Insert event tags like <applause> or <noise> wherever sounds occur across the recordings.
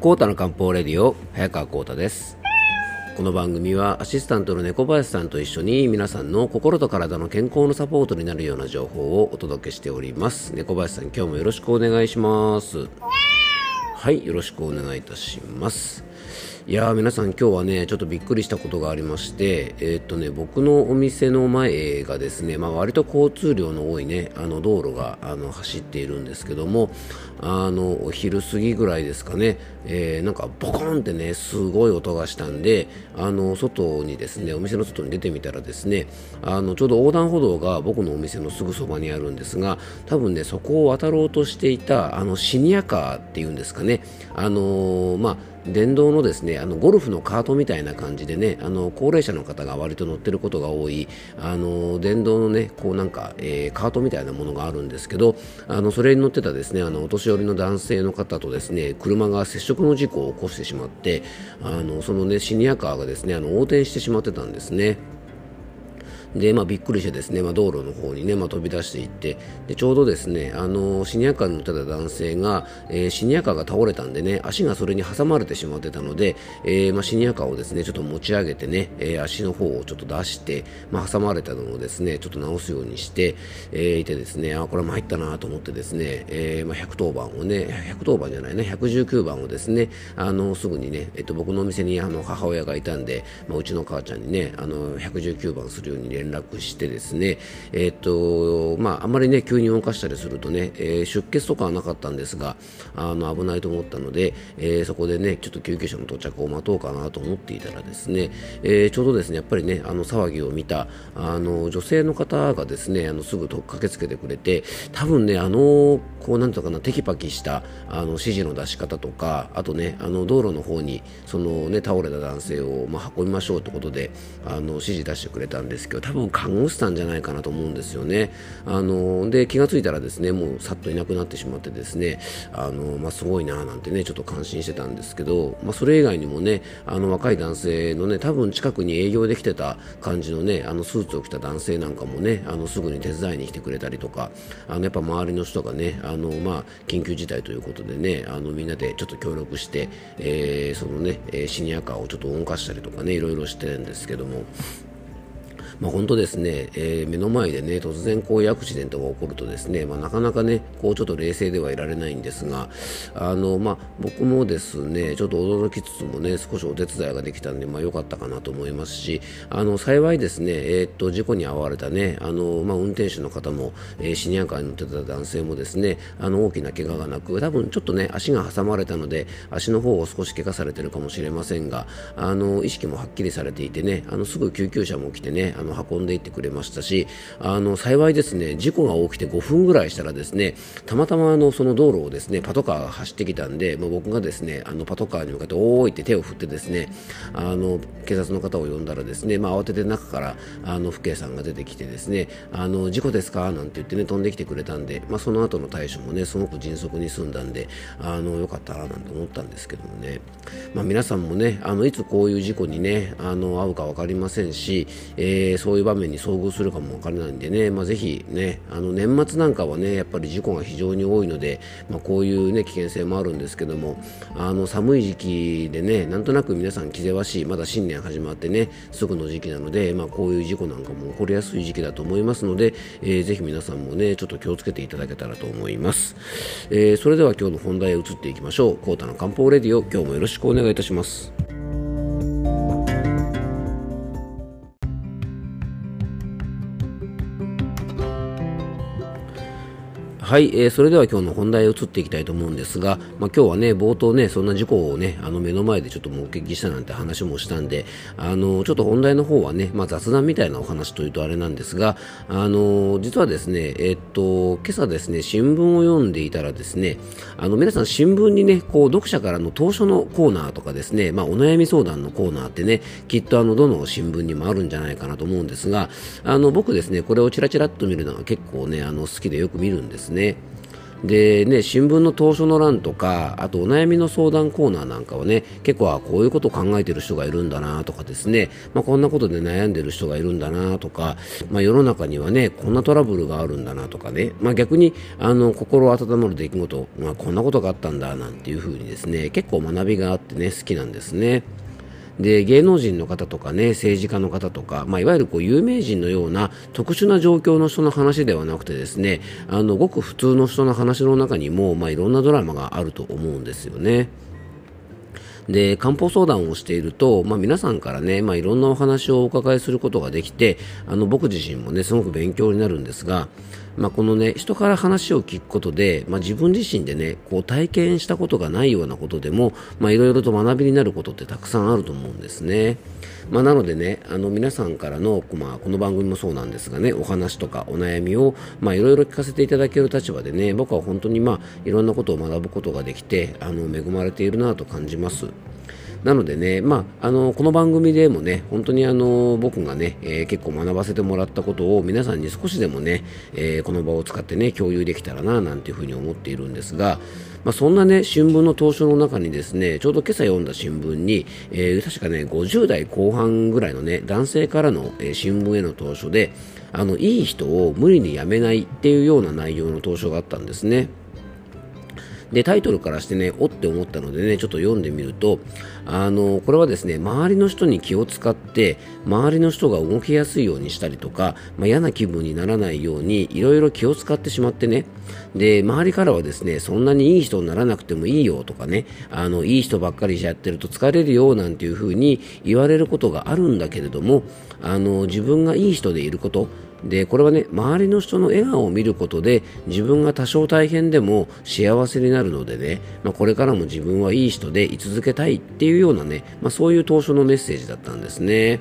コータの漢方レディオ早川コータです。この番組はアシスタントの猫林さんと一緒に皆さんの心と体の健康のサポートになるような情報をお届けしております。猫林さん今日もよろしくお願いします。はいよろしくお願いいたします。いやー皆さん今日はねちょっとびっくりしたことがありましてえーっとね僕のお店の前がですねまあ割と交通量の多いねあの道路があの走っているんですけどもあのお昼過ぎぐらいですかね、えー、なんかボコンってねすごい音がしたんであの外にですねお店の外に出てみたらですねあのちょうど横断歩道が僕のお店のすぐそばにあるんですが多分ねそこを渡ろうとしていたあのシニアカーっていうんですかねあのー、まあ電動のですねあのゴルフのカートみたいな感じでねあの高齢者の方が割と乗ってることが多いあの電動のねこうなんか、えー、カートみたいなものがあるんですけどあのそれに乗ってたですねあのお年寄りの男性の方とですね車が接触の事故を起こしてしまってあのそのねシニアカーがですねあの横転してしまってたんですね。で、まあ、びっくりしてですね、まあ、道路の方にね、まあ、飛び出していってでちょうどですねあのシニアカーに乗ってた男性が、えー、シニアカーが倒れたんでね足がそれに挟まれてしまってたので、えー、まあ、シニアカーをですねちょっと持ち上げてね、えー、足の方をちょっと出して、まあ、挟まれたのをですねちょっと直すようにして、えいてですねあこれ参ったなと思ってですね、えまあ、110番をね110番じゃないね119番をですねあのすぐにね、えっと、僕のお店にあの母親がいたんで、まあ、うちの母ちゃんにねあの119番するように連絡してですね、えー、っとまあ、あまりね急に動かしたりするとね、えー、出血とかはなかったんですがあの危ないと思ったので、えー、そこでねちょっと救急車の到着を待とうかなと思っていたらですね、えちょうどですねやっぱりねあの騒ぎを見たあの女性の方がですねあのすぐと駆けつけてくれて多分ねあのこうなんとかなテキパキしたあの指示の出し方とかあとねあの道路の方にそのね倒れた男性をまあ運びましょうということであの指示出してくれたんですけど多分看護師たんじゃないかなと思うんですよね。あので気がついたらですねもうさっといなくなってしまってですねあの、まあ、すごいななんてねちょっと感心してたんですけど、まあ、それ以外にもねあの若い男性のね多分近くに営業できてた感じのねあのスーツを着た男性なんかもねあのすぐに手伝いに来てくれたりとかあのやっぱ周りの人がねあの、まあ、緊急事態ということでねあのみんなでちょっと協力して、えー、そのねシニアカーをちょっと動かしたりとかねいろいろしてるんですけどもまあ、本当ですね、えー、目の前でね、突然こういうアクシデントが起こるとですね、まあ、なかなかね、こうちょっと冷静ではいられないんですが、あの、まあ、僕もですね、ちょっと驚きつつもね、少しお手伝いができたんで、まあ、良かったかなと思いますし、あの、幸いですね、えー、っと、事故に遭われたね、あの、まあ、運転手の方も、えー、シニアカーに乗ってた男性もですね、あの、大きな怪我がなく、多分ちょっとね、足が挟まれたので、足の方を少し怪我されてるかもしれませんが、あの、意識もはっきりされていてね、あの、すぐ救急車も来てね、あの、の運んでいってくれましたしあの幸いですね事故が起きて5分ぐらいしたらですねたまたまあのその道路をですねパトカーが走ってきたんで、まあ、僕がですねあのパトカーに向かっておーいって手を振ってですねあの警察の方を呼んだらですね、まあ、慌てて中からあの府警さんが出てきてですねあの事故ですか？なんて言ってね飛んできてくれたんで、まあ、その後の対処もねすごく迅速に済んだんであのよかったななんて思ったんですけどもね、まあ、皆さんもねあのいつこういう事故にねあの遭うか分かりませんし、えー、そういう場面に遭遇するかもわからないんでね、まあ、ぜひね、あの年末なんかはね、やっぱり事故が非常に多いので、まあ、こういうね、危険性もあるんですけども、あの寒い時期でね、なんとなく皆さん気ぜわしい、まだ新年始まってね、すぐの時期なので、まあ、こういう事故なんかも起こりやすい時期だと思いますので、えー、ぜひ皆さんもね、ちょっと気をつけていただけたらと思います。えー、それでは今日の本題へ移っていきましょう。コータの漢方レディオ、今日もよろしくお願いいたします。はい、えー、それでは今日の本題へ移っていきたいと思うんですが、まあ、今日はね、冒頭ね、そんな事故をね、あの目の前でちょっと目撃したなんて話もしたんで、あの、ちょっと本題の方はね、まあ、雑談みたいなお話というとあれなんですが、あの、実はですね、え、っと、今朝ですね、新聞を読んでいたらですね、あの、皆さん新聞にね、こう、読者からの当初のコーナーとかですね、まあ、お悩み相談のコーナーってね、きっとあの、どの新聞にもあるんじゃないかなと思うんですが、あの、僕ですね、これをチラチラっと見るのは結構ね、あの、好きでよく見るんですね。ね。でね、新聞の当初の欄とか、あとお悩みの相談コーナーなんかはね、結構こういうことを考えてる人がいるんだなとかですね、まあ、こんなことで悩んでる人がいるんだなとか、まあ、世の中にはね、こんなトラブルがあるんだなとかね、まあ、逆にあの心温まる出来事、まあ、こんなことがあったんだなんていう風にですね、結構学びがあってね、好きなんですね。で芸能人の方とかね政治家の方とか、まあ、いわゆるこう有名人のような特殊な状況の人の話ではなくてですねあのごく普通の人の話の中にも、まあ、いろんなドラマがあると思うんですよね。で漢方相談をしていると、まあ、皆さんからね、まあ、いろんなお話をお伺いすることができてあの僕自身もねすごく勉強になるんですが、まあ、このね人から話を聞くことで、まあ、自分自身でねこう体験したことがないようなことでもいろいろと学びになることってたくさんあると思うんですね。まあ、なのでね、あの皆さんからの、まあ、この番組もそうなんですがね、お話とかお悩みを、いろいろ聞かせていただける立場でね、僕は本当にまあ、いろんなことを学ぶことができて、あの、恵まれているなと感じます。なのでね、まあ、あのこの番組でもね、本当にあの僕がね、えー、結構学ばせてもらったことを皆さんに少しでもね、えー、この場を使ってね、共有できたらな、なんていうふうに思っているんですが、まあ、そんなね、新聞の投書の中にですね、ちょうど今朝読んだ新聞に、えー、確かね、50代後半ぐらいのね、男性からの、え新聞への投書で、あの、いい人を無理に辞めないっていうような内容の投書があったんですね。で、タイトルからしてね、おって思ったのでね、ちょっと読んでみると、あの、これはですね、周りの人に気を使って、周りの人が動きやすいようにしたりとか、まあ、嫌な気分にならないように、いろいろ気を使ってしまってね、で、周りからはですね、そんなにいい人にならなくてもいいよとかね、あの、いい人ばっかりやってると疲れるよなんていうふうに言われることがあるんだけれども、あの、自分がいい人でいること、でこれはね周りの人の笑顔を見ることで自分が多少大変でも幸せになるのでね、まあ、これからも自分はいい人で居続けたいっていうようなね、まあ、そういう当初のメッセージだったんですね。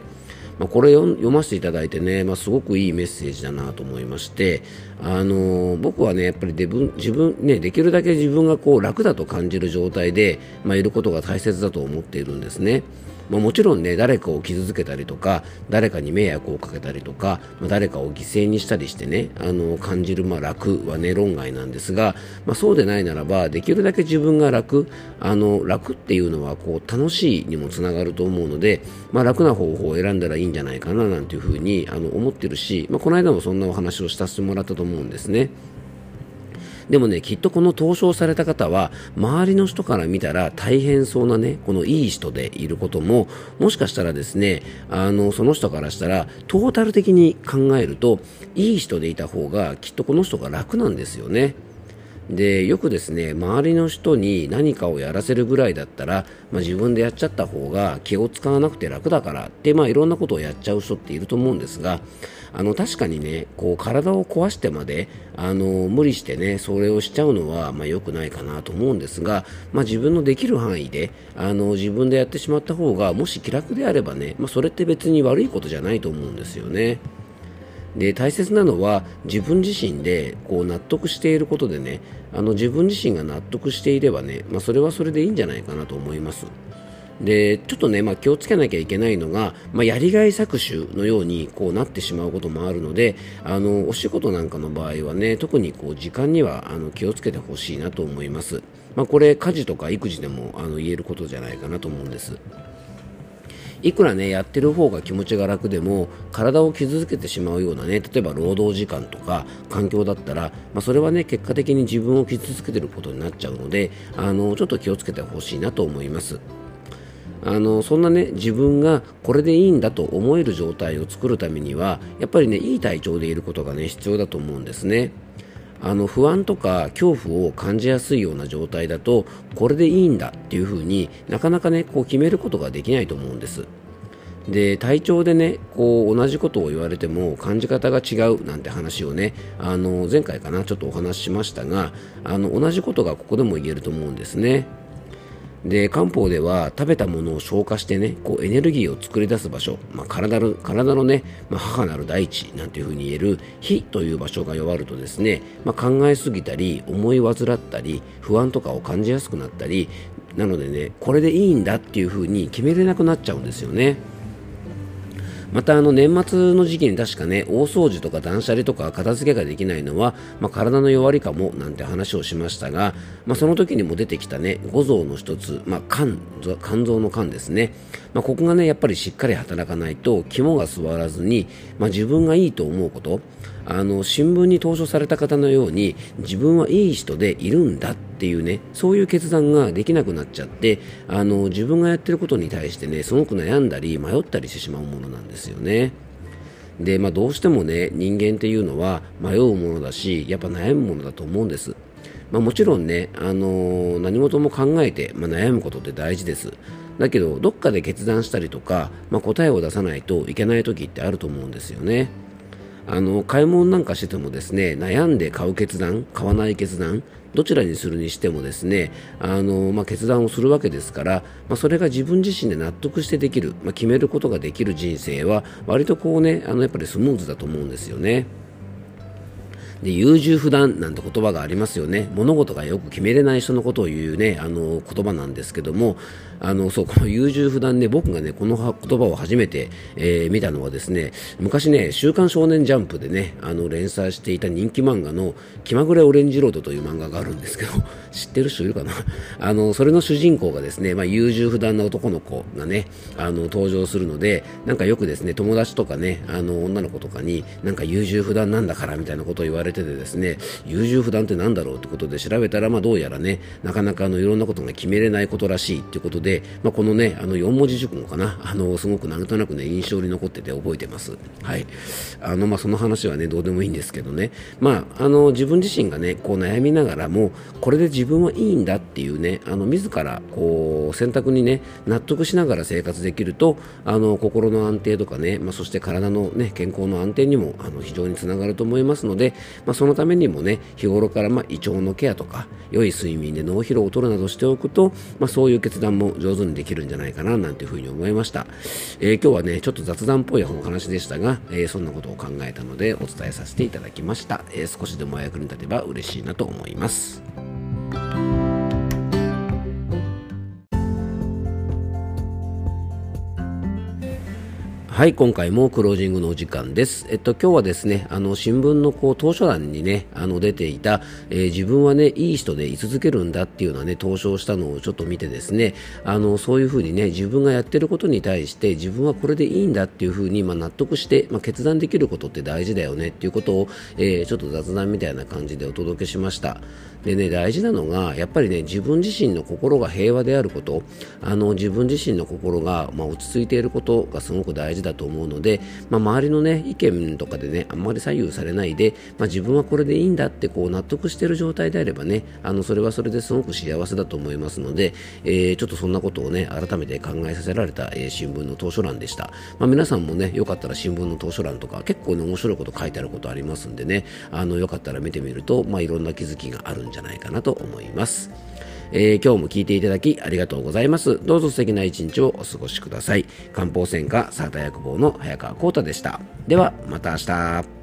まあ、これ読ませていただいてね、まあ、すごくいいメッセージだなと思いまして、あの、僕はね、やっぱり自分、自分ね、できるだけ自分がこう楽だと感じる状態で、まあ、いることが大切だと思っているんですね。まあ、もちろんね誰かを傷つけたりとか誰かに迷惑をかけたりとか、まあ、誰かを犠牲にしたりしてねあの感じるまあ楽はね論外なんですが、まあ、そうでないならばできるだけ自分が楽あの楽っていうのはこう楽しいにもつながると思うので、まあ、楽な方法を選んだらいいんじゃないかななんていうふうにあの思ってるし、まあ、この間もそんなお話をさせてもらったと思うんですね。でもね、きっとこの投書された方は、周りの人から見たら大変そうなね、このいい人でいることも、もしかしたらですね、あの、その人からしたら、トータル的に考えると、いい人でいた方が、きっとこの人が楽なんですよね。でよくですね周りの人に何かをやらせるぐらいだったら、まあ、自分でやっちゃった方が気を使わなくて楽だからって、まあ、いろんなことをやっちゃう人っていると思うんですがあの確かにねこう体を壊してまであの無理してねそれをしちゃうのは、まあ、良くないかなと思うんですが、まあ、自分のできる範囲であの自分でやってしまった方がもし気楽であればね、まあ、それって別に悪いことじゃないと思うんですよね。で大切なのは自分自身でこう納得していることでねあの自分自身が納得していればね、まあ、それはそれでいいんじゃないかなと思います。でちょっとね、まあ、気をつけなきゃいけないのが、まあ、やりがい搾取のようにこうなってしまうこともあるのであのお仕事なんかの場合はね特にこう時間にはあの気をつけてほしいなと思います、まあ、これ家事とか育児でもあの言えることじゃないかなと思うんです。いくらねやってる方が気持ちが楽でも体を傷つけてしまうようなね例えば労働時間とか環境だったら、まあ、それはね結果的に自分を傷つけてることになっちゃうのであのちょっと気をつけてほしいなと思います。あのそんなね自分がこれでいいんだと思える状態を作るためにはやっぱりねいい体調でいることがね必要だと思うんですね。あの不安とか恐怖を感じやすいような状態だとこれでいいんだっていう風になかなかねこう決めることができないと思うんです。で体調でねこう同じことを言われても感じ方が違うなんて話をねあの前回かなちょっとお話ししましたがあの同じことがここでも言えると思うんですね。で漢方では食べたものを消化してねこうエネルギーを作り出す場所、まあ、体の体のね、まあ、母なる大地なんていうふうに言える火という場所が弱るとですね、まあ、考えすぎたり思い患ったり不安とかを感じやすくなったりなのでねこれでいいんだっていうふうに決めれなくなっちゃうんですよね。またあの年末の時期に確かね大掃除とか断捨離とか片付けができないのは、まあ、体の弱りかもなんて話をしましたが、まあ、その時にも出てきたね五臓の一つ、まあ、肝肝臓の肝ですね、まあ、ここがねやっぱりしっかり働かないと肝が座らずに、まあ、自分がいいと思うことあの新聞に登場された方のように自分はいい人でいるんだってていうねそういう決断ができなくなっちゃってあの自分がやってることに対してねすごく悩んだり迷ったりしてしまうものなんですよね。で、まあ、どうしてもね人間っていうのは迷うものだしやっぱ悩むものだと思うんです。まあ、もちろんね、あのー、何事も考えて、まあ、悩むことって大事です。だけど、どっかで決断したりとか、まあ、答えを出さないといけない時ってあると思うんですよね。あの買い物なんかしててもですね悩んで買う決断買わない決断どちらにするにしてもですねあの、まあ、決断をするわけですから、まあ、それが自分自身で納得してできる、まあ、決めることができる人生は割とこうねあのやっぱりスムーズだと思うんですよね。で優柔不断なんて言葉がありますよね。物事がよく決めれない人のことを言うねあの言葉なんですけどもあのそうこの優柔不断ね僕がねこの言葉を初めて、えー、見たのはですね昔ね「週刊少年ジャンプ」でねあの連載していた人気漫画の「気まぐれオレンジロード」という漫画があるんですけど <laughs> 知ってる人いるかな？<laughs> あのそれの主人公がですね、まあ、優柔不断な男の子がねあの登場するのでなんかよくですね友達とかねあの女の子とかになんか優柔不断なんだからみたいなことを言われててですね優柔不断ってなんだろうってことで調べたら、まあ、どうやらねなかなかあのいろんなことが決めれないことらしいっていうことでで、まあ、このね、あの4文字熟語かな、あの、すごくなんとなくね、印象に残ってて覚えてます。はい。あの、まあ、その話はね、どうでもいいんですけどね、まあ、あの、自分自身がね、こう悩みながらも、これで自分はいいんだっていうね、あの、自ら、こう、選択にね、納得しながら生活できると、あの、心の安定とかね、まあ、そして体のね、健康の安定にも、あの、非常につながると思いますので、まあ、そのためにもね、日頃から、ま、胃腸のケアとか、良い睡眠で脳疲労を取るなどしておくと、まあ、そういう決断も上手にできるんじゃないかななんていうふうに思いました、えー、今日はねちょっと雑談っぽいお話でしたが、えー、そんなことを考えたのでお伝えさせていただきました、えー、少しでもお役に立てば嬉しいなと思います。はい、今回もクロージングのお時間です。えっと、今日はですね、あの、新聞のこう、当初欄にね、あの、出ていた、えー、自分はね、いい人で居続けるんだっていうのはね、投書したのをちょっと見てですね、あの、そういうふうにね、自分がやってることに対して、自分はこれでいいんだっていうふうに、まあ、納得して、まあ、決断できることって大事だよねっていうことを、えー、ちょっと雑談みたいな感じでお届けしました。でね、大事なのが、やっぱりね、自分自身の心が平和であること、あの、自分自身の心が、まあ、落ち着いていることがすごく大事だだと思うので、まあ、周りのね、意見とかでね、あんまり左右されないで、まあ、自分はこれでいいんだってこう納得している状態であればね、あの、それはそれですごく幸せだと思いますので、えー、ちょっとそんなことをね、改めて考えさせられた、えー、新聞の図書欄でした。まあ、皆さんもね、よかったら新聞の図書欄とか、結構ね、面白いこと書いてあることありますんでね、あの、よかったら見てみると、まあ、いろんな気づきがあるんじゃないかなと。思います。えー、今日も聞いていただきありがとうございます。どうぞ素敵な一日をお過ごしください。漢方専科サータ薬房の早川幸太でした。では、また明日。